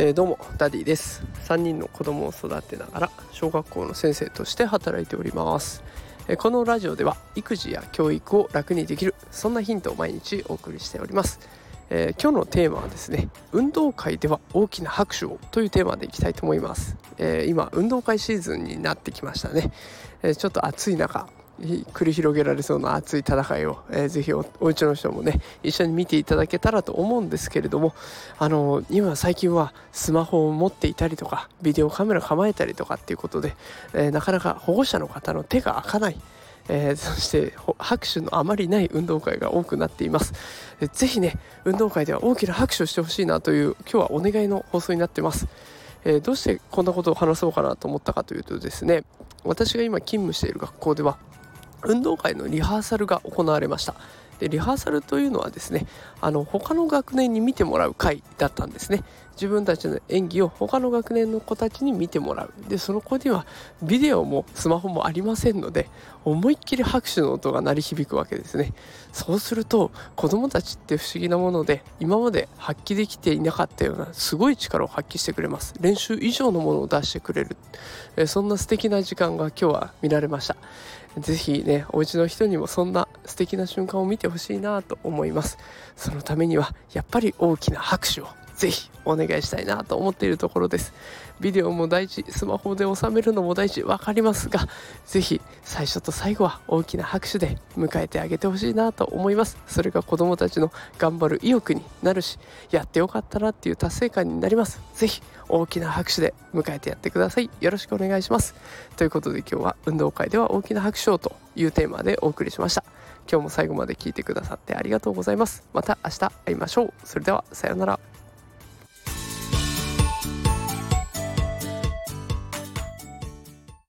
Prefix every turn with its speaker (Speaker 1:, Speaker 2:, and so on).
Speaker 1: えー、どうもダディです。3人の子供を育てながら小学校の先生として働いております、えー、このラジオでは育児や教育を楽にできるそんなヒントを毎日お送りしております、えー、今日のテーマはですね運動会では大きな拍手をというテーマでいきたいと思います、え今運動会シーズンになってきましたね、えちょっと暑い中繰り広げられそうな熱い戦いを、えー、ぜひおお家の人もね一緒に見ていただけたらと思うんですけれどもあの今最近はスマホを持っていたりとかビデオカメラ構えたりとかっていうことで、えー、なかなか保護者の方の手が開かない。えー、そして拍手のあまりない運動会が多くなっています、えー、ぜひね運動会では大きな拍手をしてほしいなという今日はお願いの放送になってますえー、どうしてこんなことを話そうかなと思ったかというとですね私が今勤務している学校では運動会のリハーサルが行われました。でリハーサルというのはですねあの他の学年に見てもらう会だったんですね。自分たちの演技を他の学年の子たちに見てもらう。でその子にはビデオもスマホもありませんので思いっきり拍手の音が鳴り響くわけですね。そうすると子どもたちって不思議なもので今まで発揮できていなかったようなすごい力を発揮してくれます。練習以上のものを出してくれる。えそんな素敵な時間が今日は見られました。是非ねお家の人にもそんな素敵な瞬間を見てほしいなと思います。そのためにはやっぱり大きな拍手をぜひお願いしたいなと思っているところです。ビデオも大事スマホで収めるのも大事分かりますがぜひ最初と最後は大きな拍手で迎えてあげてほしいなと思います。それが子どもたちの頑張る意欲になるしやってよかったなっていう達成感になります。ぜひ大きな拍手で迎えてやってください。よろしくお願いします。ということで今日は運動会では大きな拍手をというテーマでお送りしました。今日も最後まで聞いてくださってありがとうございます。また明日会いましょう。それではさようなら。